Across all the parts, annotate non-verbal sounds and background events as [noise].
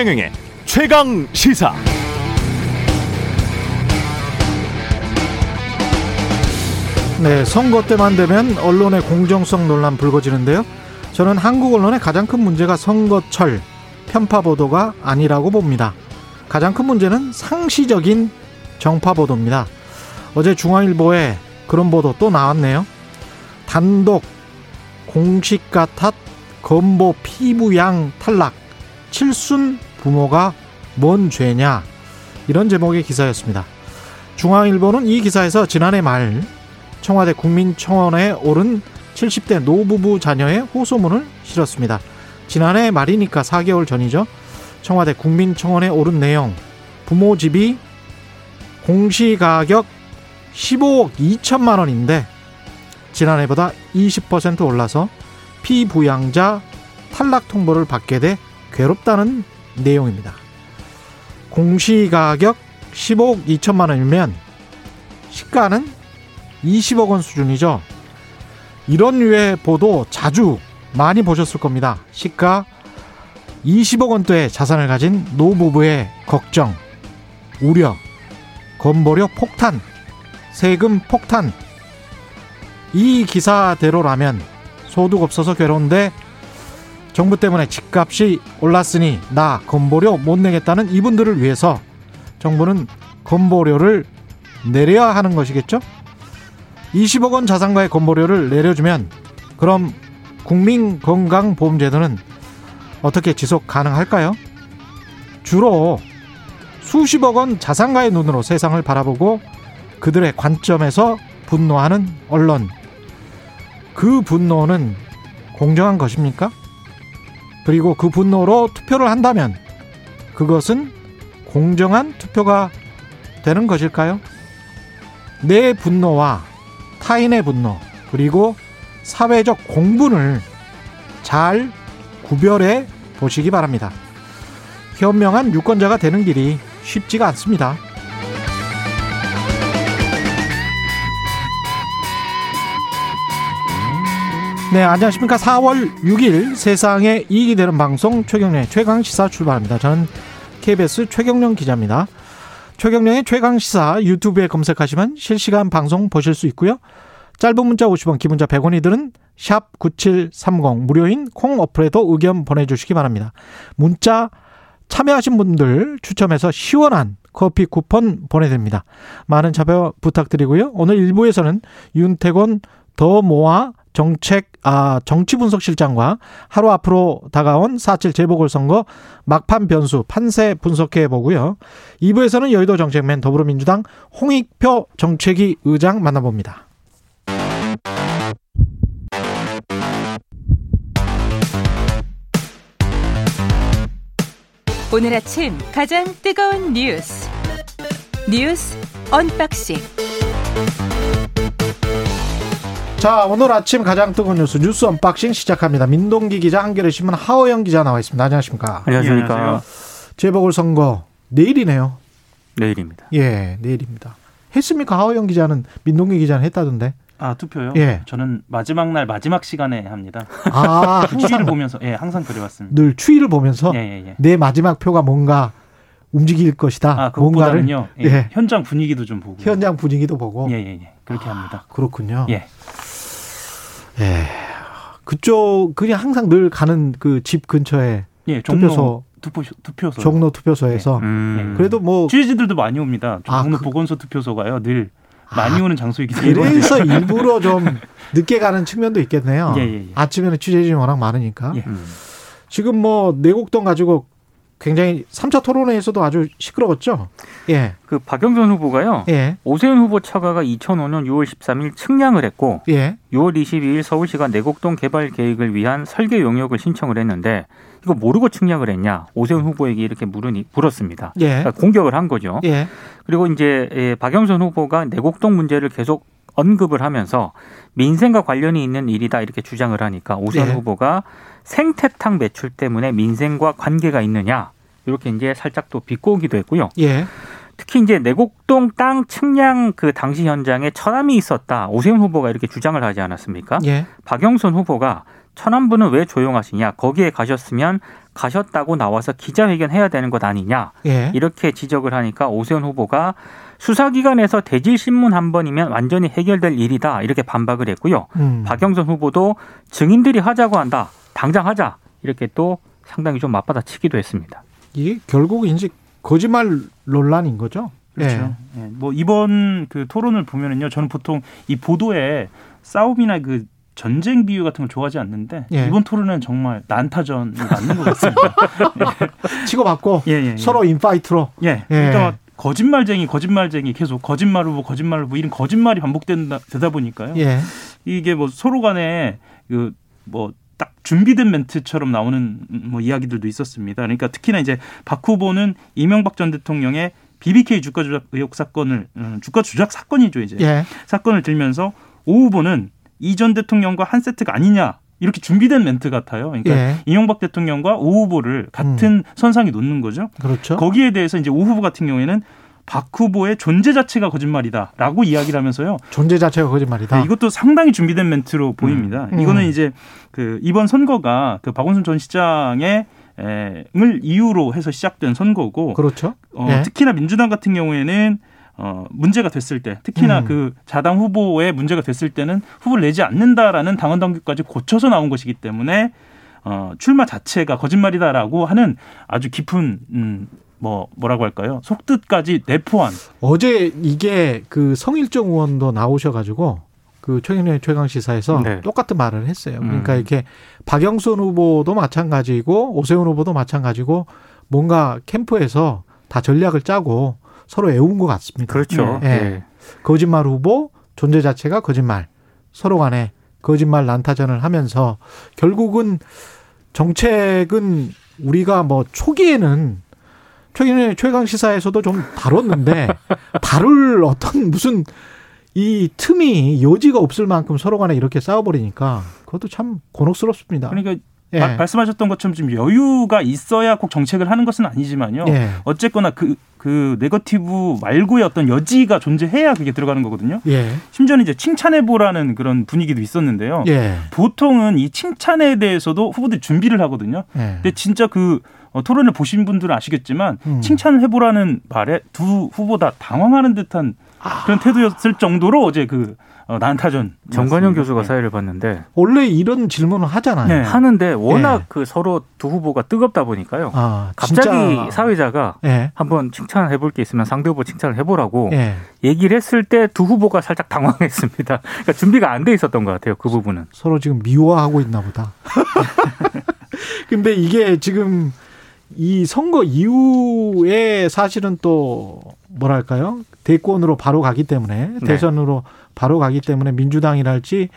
최경영의 최강 시사. 네, 선거 때만 되면 언론의 공정성 논란 불거지는데요. 저는 한국 언론의 가장 큰 문제가 선거철 편파 보도가 아니라고 봅니다. 가장 큰 문제는 상시적인 정파 보도입니다. 어제 중앙일보에 그런 보도 또 나왔네요. 단독 공식 가 탓 건보 피부양 탈락 칠순 부모가 뭔 죄냐 이런 제목의 기사였습니다. 중앙일보는 이 기사에서 지난해 말 청와대 국민청원에 오른 70대 노부부 자녀의 호소문을 실었습니다. 지난해 말이니까 4개월 전이죠. 청와대 국민청원에 오른 내용 부모 집이 공시가격 15억 2천만 원인데 지난해보다 20% 올라서 피부양자 탈락 통보를 받게 돼 괴롭다는 내용입니다. 공시가격 15억 2천만 원이면 시가는 20억 원 수준이죠. 이런 류의 보도 자주 많이 보셨을 겁니다. 시가 20억 원대의 자산을 가진 노부부의 걱정, 우려, 건보료 폭탄, 세금 폭탄. 이 기사대로라면 소득 없어서 괴로운데 정부 때문에 집값이 올랐으니 나 건보료 못 내겠다는 이분들을 위해서 정부는 건보료를 내려야 하는 것이겠죠? 20억 원 자산가의 건보료를 내려주면 그럼 국민건강보험제도는 어떻게 지속 가능할까요? 주로 수십억 원 자산가의 눈으로 세상을 바라보고 그들의 관점에서 분노하는 언론. 그 분노는 공정한 것입니까? 그리고 그 분노로 투표를 한다면 그것은 공정한 투표가 되는 것일까요? 내 분노와 타인의 분노 그리고 사회적 공분을 잘 구별해 보시기 바랍니다. 현명한 유권자가 되는 길이 쉽지가 않습니다. 네, 안녕하십니까. 4월 6일 세상에 이익이 되는 방송 최경련의 최강시사 출발합니다. 저는 KBS 최경련 기자입니다. 최경련의 최강시사 유튜브에 검색하시면 실시간 방송 보실 수 있고요. 짧은 문자 50원, 기본자 100원이 드는 샵 9730 무료인 콩 어플에도 의견 보내주시기 바랍니다. 문자 참여하신 분들 추첨해서 시원한 커피 쿠폰 보내드립니다. 많은 참여 부탁드리고요. 오늘 1부에서는 윤태곤 더 모아 정책 아 정치 분석 실장과 하루 앞으로 다가온 4.7 재보궐선거 막판 변수 판세 분석해 보고요. 2부에서는 여의도 정책맨 더불어민주당 홍익표 정책위 의장 만나봅니다. 오늘 아침 가장 뜨거운 뉴스 뉴스 unboxing 자, 오늘 아침 가장 뜨거운 뉴스 뉴스 unboxing 시작합니다. 민동기 기자, 한겨레 신문 하어영 기자 나와 있습니다. 안녕하십니까? 안녕하십니까? 예, 재보궐 선거 내일이네요. 내일입니다. 예, 내일입니다. 했습니까? 하호영 기자는 민동기 기자는 했다던데. 아 투표요? 예. 저는 마지막 날 마지막 시간에 합니다. 아, 그 항상 보면서 예 항상 그래왔습니다. 늘 추이를 보면서 예, 예, 예. 내 마지막 표가 뭔가 움직일 것이다. 아 뭔가를 그것보다는요. 예. 예. 현장 분위기도 좀 보고. 현장 분위기도 보고. 예예예. 예, 예. 그렇게 합니다. 그렇군요. 예. 예. 그쪽 그냥 항상 늘 가는 그 집 근처에 예. 종로 투표소 투표 투표소. 종로 투표소에서 음. 그래도 뭐 취재진들도 많이 옵니다. 아, 종로 그- 보건소 투표소가요. 늘 많이 오는 장소이기 때문에. 그래서 [laughs] 일부러 좀 늦게 가는 측면도 있겠네요. 예, 예, 예. 아침에는 취재진이 워낙 많으니까. 예. 음. 지금 뭐 내곡동 가지고 굉장히 3차 토론회에서도 아주 시끄러웠죠. 예. 그 박영선 후보가요. 예. 오세훈 후보 처가가 2005년 6월 13일 측량을 했고 예. 6월 22일 서울시가 내곡동 개발 계획을 위한 설계 용역을 신청을 했는데 이거 모르고 측량을 했냐 오세훈 후보에게 이렇게 물으니 물었습니다. 예. 그러니까 공격을 한 거죠. 예. 그리고 이제 예, 박영선 후보가 내곡동 문제를 계속 언급을 하면서 민생과 관련이 있는 일이다 이렇게 주장을 하니까 오세훈 예. 후보가 생태탕 매출 때문에 민생과 관계가 있느냐 이렇게 이제 살짝 또 비꼬기도 했고요. 예. 특히 이제 내곡동 땅 측량 그 당시 현장에 천함이 있었다. 오세훈 후보가 이렇게 주장을 하지 않았습니까? 예. 박영선 후보가 천안부는 왜 조용하시냐? 거기에 가셨으면 가셨다고 나와서 기자회견 해야 되는 것 아니냐? 예. 이렇게 지적을 하니까 오세훈 후보가 수사기관에서 대질 신문 한 번이면 완전히 해결될 일이다 이렇게 반박을 했고요. 음. 박영선 후보도 증인들이 하자고 한다. 당장 하자. 이렇게 또 상당히 좀 맞받아치기도 했습니다. 이게 결국 이제 거짓말 논란인 거죠. 그렇죠. 예, 뭐 이번 그 토론을 보면은요, 저는 보통 이 보도에 싸움이나 그 전쟁 비유 같은 걸 좋아하지 않는데 예. 이번 토론은 정말 난타전이 맞는 것 같습니다. [laughs] 예. 치고받고 예, 예, 예. 서로 인파이트로. 예. 그러니까 막 거짓말쟁이, 거짓말쟁이 계속 거짓말 후보, 거짓말 후보 이런 거짓말이 반복된다 되다 보니까요. 예. 이게 뭐 서로 간에 그뭐 딱 준비된 멘트처럼 나오는 뭐 이야기들도 있었습니다. 그러니까 특히나 이제 박 후보는 이명박 전 대통령의 BBK 주가 조작 의혹 사건을 음, 주가 조작 사건이죠 이제 예. 사건을 들면서 오 후보는 이 전 대통령과 한 세트가 아니냐 이렇게 준비된 멘트 같아요. 그러니까 예. 이명박 대통령과 오 후보를 같은 선상에 놓는 거죠. 그렇죠. 거기에 대해서 이제 오 후보 같은 경우에는 박 후보의 존재 자체가 거짓말이다라고 이야기를 하면서 존재 자체가 거짓말이다. 네, 이것도 상당히 준비된 멘트로 보입니다. 음. 이거는 이제 그 이번 선거가 그 박원순 전 시장의 에, 을 이유로 해서 시작된 선거고 그렇죠. 어, 예. 특히나 민주당 같은 경우에는 어, 문제가 됐을 때 특히나 음. 그 자당 후보의 문제가 됐을 때는 후보를 내지 않는다라는 당원 당규까지 고쳐서 나온 것이기 때문에 어, 출마 자체가 거짓말이다라고 하는 아주 깊은 음, 뭐 뭐라고 할까요? 속뜻까지 내포한 어제 이게 그 성일정 의원도 나오셔가지고 그 최경련의 최강 시사에서 네. 똑같은 말을 했어요. 그러니까 음. 이렇게 박영선 후보도 마찬가지고 오세훈 후보도 마찬가지고 뭔가 캠프에서 다 전략을 짜고 서로 애운 것 같습니다. 그렇죠. 예. 예. 거짓말 후보 존재 자체가 거짓말 서로 간에 거짓말 난타전을 하면서 결국은 정책은 우리가 뭐 초기에는 최근에 최강 시사에서도 좀 다뤘는데 [laughs] 다룰 어떤 무슨 이 틈이 여지가 없을 만큼 서로 간에 이렇게 싸워버리니까 그것도 참 곤혹스럽습니다. 그러니까 예. 마- 말씀하셨던 것처럼 좀 여유가 있어야 꼭 정책을 하는 것은 아니지만요. 예. 어쨌거나 그, 그 네거티브 말고의 어떤 여지가 존재해야 그게 들어가는 거거든요. 예. 심지어는 이제 칭찬해 보라는 그런 분위기도 있었는데요. 예. 보통은 이 칭찬에 대해서도 후보들이 준비를 하거든요. 예. 근데 진짜 그 어, 토론을 보신 분들은 아시겠지만 음. 칭찬을 해보라는 말에 두 후보 다 당황하는 듯한 아. 그런 태도였을 정도로 어제 그 어, 난타전. 정관영 교수가 사회를 봤는데 원래 이런 질문을 하잖아요. 네. 하는데 워낙 예. 그 서로 두 후보가 뜨겁다 보니까요. 아, 갑자기 진짜. 사회자가 예. 한번 칭찬을 해볼 게 있으면 상대 후보 칭찬을 해보라고 예. 얘기를 했을 때 두 후보가 살짝 당황했습니다. [laughs] 그러니까 준비가 안 돼 있었던 것 같아요. 그 부분은. 서로 지금 미워하고 있나 보다. [laughs] 근데 이게 지금 이 선거 이후에 사실은 또 뭐랄까요? 대권으로 바로 가기 때문에 네. 대선으로 바로 가기 때문에 민주당이랄지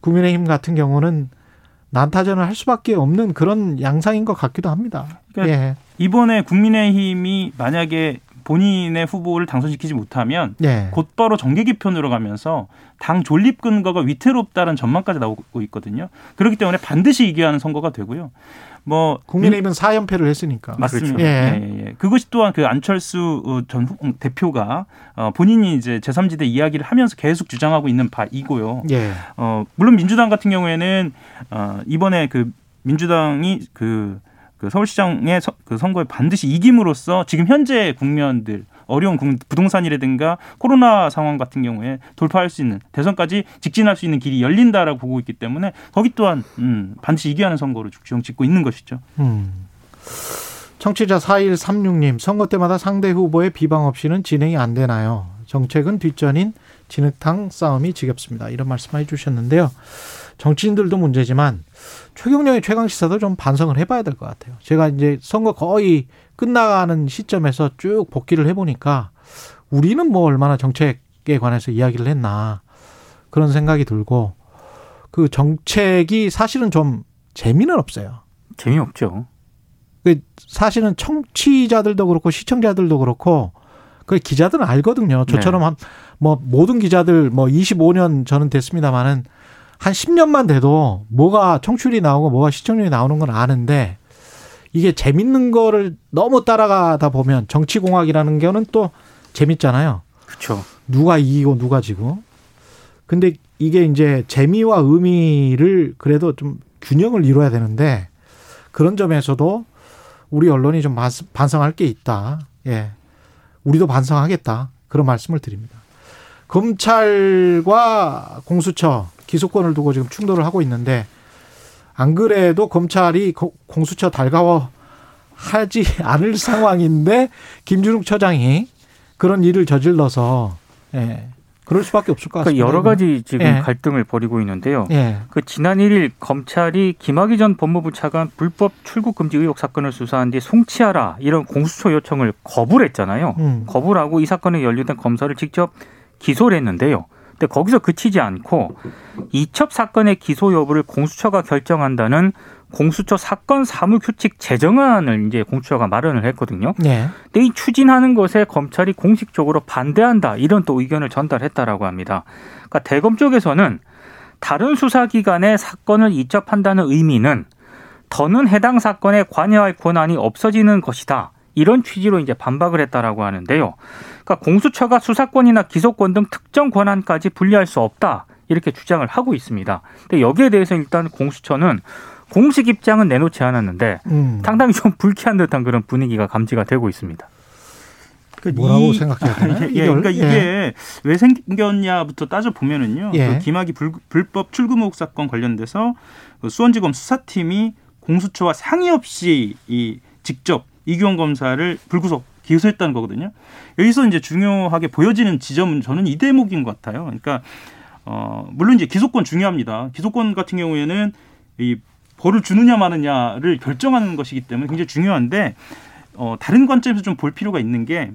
국민의힘 같은 경우는 난타전을 할 수밖에 없는 그런 양상인 것 같기도 합니다. 그러니까 예. 이번에 국민의힘이 만약에 본인의 후보를 당선시키지 못하면 예. 곧바로 정계 개편으로 가면서 당 존립 근거가 위태롭다는 전망까지 나오고 있거든요. 그렇기 때문에 반드시 이겨야 하는 선거가 되고요. 뭐 국민의힘은 사연패를 했으니까. 맞습니다. 그렇죠. 예. 예, 예, 예. 그것이 또한 그 안철수 어, 전 후- 대표가 어, 본인이 이제 제3지대 이야기를 하면서 계속 주장하고 있는 바이고요. 예. 어, 물론 민주당 같은 경우에는 어, 이번에 그 민주당이 그, 그 서울시장의 서- 그 선거에 반드시 이김으로써 지금 현재 국면들 어려운 국- 부동산이라든가 코로나 상황 같은 경우에 돌파할 수 있는 대선까지 직진할 수 있는 길이 열린다라고 보고 있기 때문에 거기 또한 음, 반드시 이겨야 하는 선거로 주영 짓고 있는 것이죠. 음. 청취자 4136님, 선거 때마다 상대 후보의 비방 없이는 진행이 안 되나요? 정책은 뒷전인 진흙탕 싸움이 지겹습니다. 이런 말씀 해주셨는데요. 정치인들도 문제지만 최경령의 최강 시사도 좀 반성을 해봐야 될 것 같아요. 제가 이제 선거 거의 끝나가는 시점에서 쭉 복귀를 해보니까 우리는 뭐 얼마나 정책에 관해서 이야기를 했나 그런 생각이 들고 그 정책이 사실은 좀 재미는 없어요. 재미없죠. 그 사실은 청취자들도 그렇고 시청자들도 그렇고 그 기자들은 알거든요. 저처럼 한뭐 모든 기자들 뭐 25년 저는 됐습니다만은 한 10년만 돼도 뭐가 청취율이 나오고 뭐가 시청률이 나오는 건 아는데 이게 재밌는 거를 너무 따라가다 보면 정치공학이라는 거는 또 재밌잖아요. 그렇죠. 누가 이기고 누가 지고. 근데 이게 이제 재미와 의미를 그래도 좀 균형을 이뤄야 되는데 그런 점에서도 우리 언론이 좀 반성- 반성할 게 있다. 예. 우리도 반성하겠다. 그런 말씀을 드립니다. 검찰과 공수처 기소권을 두고 지금 충돌을 하고 있는데 안 그래도 검찰이 고- 공수처 달가워 하지 않을 상황인데 김준욱 처장이 그런 일을 저질러서 예. 그럴 수밖에 없을 것 같습니다. 그러니까 여러 가지 지금 예. 갈등을 벌이고 있는데요. 예. 그 지난 1일 검찰이 김학의 전 법무부 차관 불법 출국 금지 의혹 사건을 수사한 뒤 송치하라 이런 공수처 요청을 거부를 했잖아요. 음. 거부를 하고 이 사건에 연루된 검사를 직접 기소를 했는데요. 근데 거기서 그치지 않고 이첩 사건의 기소 여부를 공수처가 결정한다는 공수처 사건 사무 규칙 제정안을 이제 공수처가 마련을 했거든요. 예. 근데 이 추진하는 것에 검찰이 공식적으로 반대한다 이런 또 의견을 전달했다라고 합니다. 그러니까 대검 쪽에서는 다른 수사기관에 사건을 이첩한다는 의미는 더는 해당 사건에 관여할 권한이 없어지는 것이다. 이런 취지로 이제 반박을 했다라고 하는데요. 그러니까 공수처가 수사권이나 기소권 등 특정 권한까지 분리할 수 없다. 이렇게 주장을 하고 있습니다. 근데 여기에 대해서 일단 공수처는 공식 입장은 내놓지 않았는데 음. 상당히 좀 불쾌한 듯한 그런 분위기가 감지가 되고 있습니다. 그러니까 뭐라고 이- 생각해야 되나요? 예, 이걸? 그러니까 예. 이게 왜 생겼냐부터 따져 보면은요. 예. 그 김학의 불, 불법 출금 의혹 사건 관련돼서 그 수원지검 수사팀이 공수처와 상의 없이 이 직접 이규원 검사를 불구속 기소했다는 거거든요. 여기서 이제 중요하게 보여지는 지점은 저는 이 대목인 것 같아요. 그러니까 어 물론 이제 기소권 중요합니다. 기소권 같은 경우에는 이 벌을 주느냐 마느냐를 결정하는 것이기 때문에 굉장히 중요한데 어 다른 관점에서 좀 볼 필요가 있는 게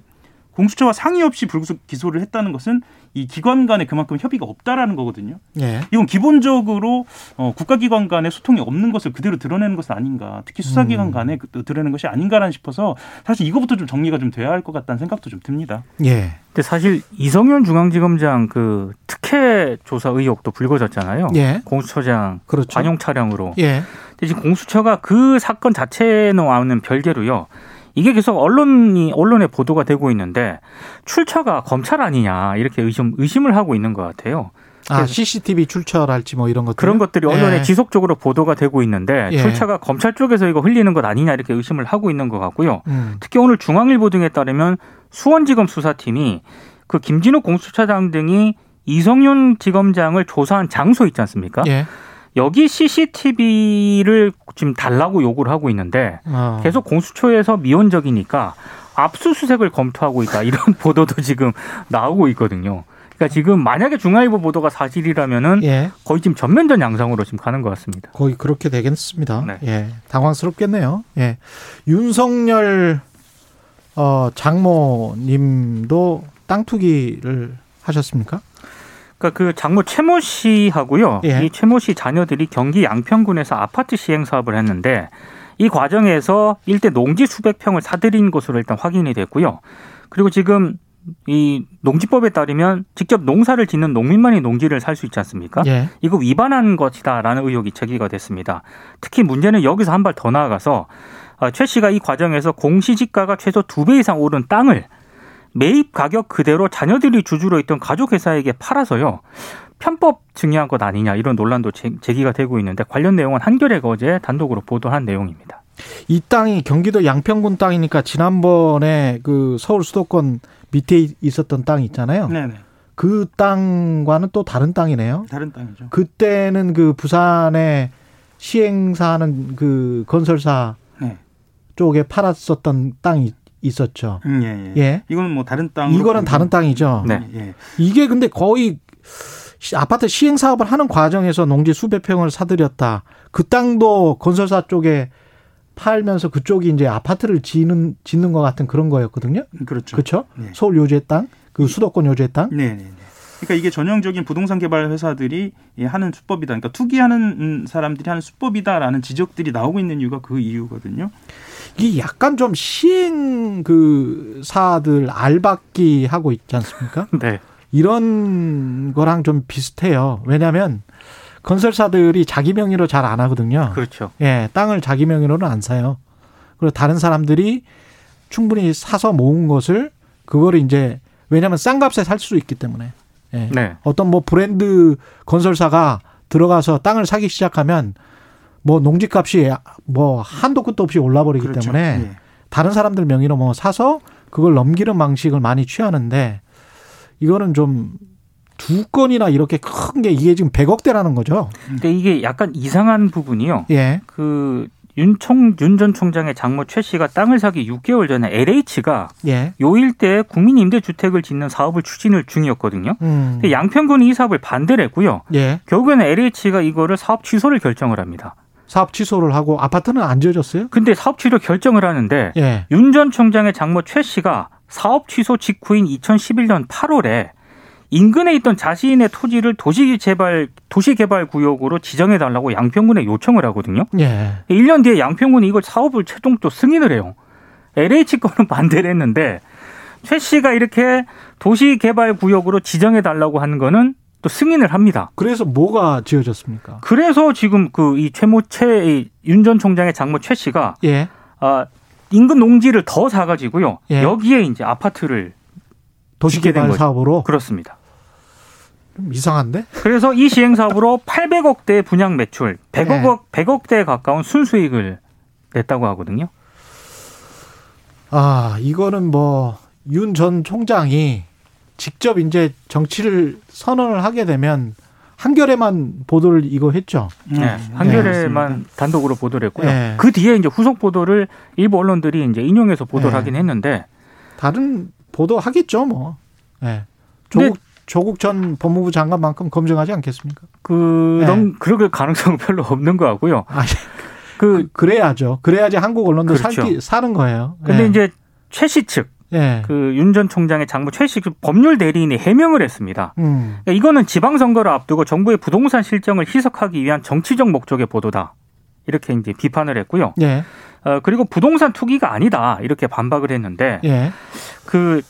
공수처와 상의 없이 불구속 기소를 했다는 것은 이 기관 간에 그만큼 협의가 없다라는 거거든요. 예. 이건 기본적으로 어, 국가기관 간에 소통이 없는 것을 그대로 드러내는 것은 아닌가. 특히 수사기관 음. 간에 그- 드러내는 것이 아닌가라는 싶어서 사실 이거부터 좀 정리가 좀 돼야 할 것 같다는 생각도 좀 듭니다. 예. 근데 사실 이성윤 중앙지검장 그 특혜 조사 의혹도 불거졌잖아요. 예. 공수처장 그렇죠. 관용 차량으로. 예. 근데 지금 공수처가 그 사건 자체와는 별개로요. 이게 계속 언론이 언론에 보도가 되고 있는데 출처가 검찰 아니냐 이렇게 의심 의심을 하고 있는 것 같아요. 아, CCTV 출처랄지 뭐 이런 것들. 그런 것들이 언론에 예. 지속적으로 보도가 되고 있는데 예. 출처가 검찰 쪽에서 이거 흘리는 것 아니냐 이렇게 의심을 하고 있는 것 같고요. 음. 특히 오늘 중앙일보 등에 따르면 수원지검 수사팀이 그 김진욱 공수처장 등이 이성윤 지검장을 조사한 장소 있지 않습니까? 예. 여기 CCTV를 지금 달라고 요구를 하고 있는데 어. 계속 공수처에서 미온적이니까 압수수색을 검토하고 있다 이런 [laughs] 보도도 지금 나오고 있거든요. 그러니까 지금 만약에 중앙일보 보도가 사실이라면은 예. 거의 지금 전면전 양상으로 지금 가는 것 같습니다. 거의 그렇게 되겠습니다. 네. 예. 당황스럽겠네요. 예. 윤석열 어 장모님도 땅 투기를 하셨습니까? 그러니까 그 장모 최모 씨하고요. 예. 이 최모 씨 자녀들이 경기 양평군에서 아파트 시행 사업을 했는데 이 과정에서 일대 농지 수백 평을 사들인 것으로 일단 확인이 됐고요. 그리고 지금 이 농지법에 따르면 직접 농사를 짓는 농민만이 농지를 살 수 있지 않습니까? 예. 이거 위반한 것이다라는 의혹이 제기가 됐습니다. 특히 문제는 여기서 한 발 더 나아가서 어, 최 씨가 이 과정에서 공시지가가 최소 두 배 이상 오른 땅을 매입 가격 그대로 자녀들이 주주로 있던 가족 회사에게 팔아서요. 편법 증여한 것 아니냐 이런 논란도 제- 제기가 되고 있는데 관련 내용은 한겨레가 어제 단독으로 보도한 내용입니다. 이 땅이 경기도 양평군 땅이니까 지난번에 그 서울 수도권 밑에 있었던 땅 있잖아요. 네네. 그 땅과는 또 다른 땅이네요. 다른 땅이죠. 그때는 그 부산에 시행사하는 그 건설사 네. 쪽에 팔았었던 땅이 있었죠. 음, 예, 예. 예. 이거는 뭐 다른 땅. 이거는 다른 땅이죠. 네. 예. 이게 근데 거의 시- 아파트 시행 사업을 하는 과정에서 농지 수백 평을 사들였다. 그 땅도 건설사 쪽에 팔면서 그쪽이 이제 아파트를 짓는 짓는 것 같은 그런 거였거든요. 그렇죠. 그렇죠? 네. 서울 요지의 땅, 그 수도권 요지의 땅. 네, 네, 네. 그러니까 이게 전형적인 부동산 개발 회사들이 예, 하는 수법이다. 그러니까 투기하는 음, 사람들이 하는 수법이다라는 지적들이 나오고 있는 이유가 그 이유거든요. 이게 약간 좀 시행 그 사들 알박기 하고 있지 않습니까? [laughs] 네. 이런 거랑 좀 비슷해요. 왜냐하면 건설사들이 자기 명의로 잘 안 하거든요. 그렇죠. 예, 땅을 자기 명의로는 안 사요. 그리고 다른 사람들이 충분히 사서 모은 것을 그거를 이제 왜냐하면 싼 값에 살 수 있기 때문에 예. 네. 어떤 뭐 브랜드 건설사가 들어가서 땅을 사기 시작하면 뭐 농지값이 뭐 한도 끝도 없이 올라버리기 그렇죠. 때문에 예. 다른 사람들 명의로 뭐 사서 그걸 넘기는 방식을 많이 취하는데 이거는 좀 두 건이나 이렇게 큰 게 이게 지금 100억대라는 거죠. 근데 이게 약간 이상한 부분이요. 예. 그 윤총 윤 전 총장의 장모 최 씨가 땅을 사기 6개월 전에 LH가 예. 요 일대에 국민 임대 주택을 짓는 사업을 추진을 중이었거든요. 음. 근데 양평군이 이 사업을 반대를 했고요. 예. 결국에는 LH가 이거를 사업 취소를 결정을 합니다. 사업 취소를 하고 아파트는 안 지어졌어요? 근데 사업 취소 결정을 하는데 예. 윤전 총장의 장모 최 씨가 사업 취소 직후인 2011년 8월에 인근에 있던 자신의 토지를 도시개발 도시개발 구역으로 지정해 달라고 양평군에 요청을 하거든요. 예. 1년 뒤에 양평군이 이걸 사업을 최종 또 승인을 해요. LH 거는 [laughs] 반대를 했는데 최 씨가 이렇게 도시개발 구역으로 지정해 달라고 하는 거는 또 승인을 합니다. 그래서 뭐가 지어졌습니까? 그래서 지금 그 이 최모 최 윤 전 총장의 장모 최 씨가 예. 아 인근 농지를 더 사가지고요. 예. 여기에 이제 아파트를 도시개발. 사업으로 그렇습니다. 좀 이상한데? 그래서 이 시행 사업으로 800억 대 분양 매출, 100억 100억 대에 가까운 순수익을 냈다고 하거든요. 아, 이거는 뭐 윤 전 총장이 직접 이제 정치를 선언을 하게 되면 한겨레만 보도를 이거 했죠. 음, 네, 한겨레만 단독으로 보도를 했고요. 네. 그 뒤에 이제 후속 보도를 일부 언론들이 이제 인용해서 보도를 네. 하긴 했는데 다른 보도 하겠죠, 뭐. 예. 조국 조국 전 법무부 장관만큼 검증하지 않겠습니까? 그런 그럴 가능성은 별로 없는 것 같고요. 아, 그 그, 래야죠 그래야지 한국 언론도 그렇죠. 살기, 사는 거예요. 근데 예. 이제 최씨 측, 예. 그윤 전 총장의 장모 최씨 법률 대리인이 해명을 했습니다. 음. 그러니까 이거는 지방선거를 앞두고 정부의 부동산 실정을 희석하기 위한 정치적 목적의 보도다. 이렇게 이제 비판을 했고요. 예. 어, 그리고 부동산 투기가 아니다. 이렇게 반박을 했는데 예. 그,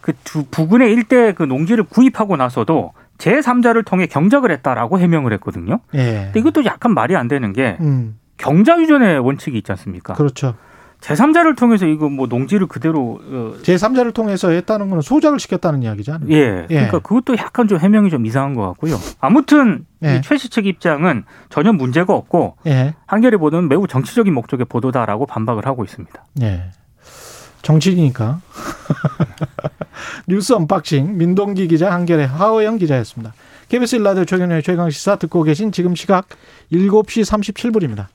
그 두 부근의 일대 그 농지를 구입하고 나서도 제3자를 통해 경작을 했다라고 해명을 했거든요. 예. 근데 이것도 약간 말이 안 되는 게 음. 경자 유전의 원칙이 있지 않습니까? 그렇죠. 제3자를 통해서 이거 뭐 농지를 그대로 어, 제3자를 통해서 했다는 건 소작을 시켰다는 이야기잖아요. 예, 예. 그러니까 그것도 약간 좀 해명이 좀 이상한 것 같고요. 아무튼 예. 이 최씨 측 입장은 전혀 문제가 없고 예. 한겨레 보도는 매우 정치적인 목적의 보도다라고 반박을 하고 있습니다. 예. 정치니까. [laughs] 뉴스 unboxing 민동기 기자 한겨레 하어영 기자였습니다. KBS 1라디오 최경영의 최강 시사 듣고 계신 지금 시각 7시 37분입니다.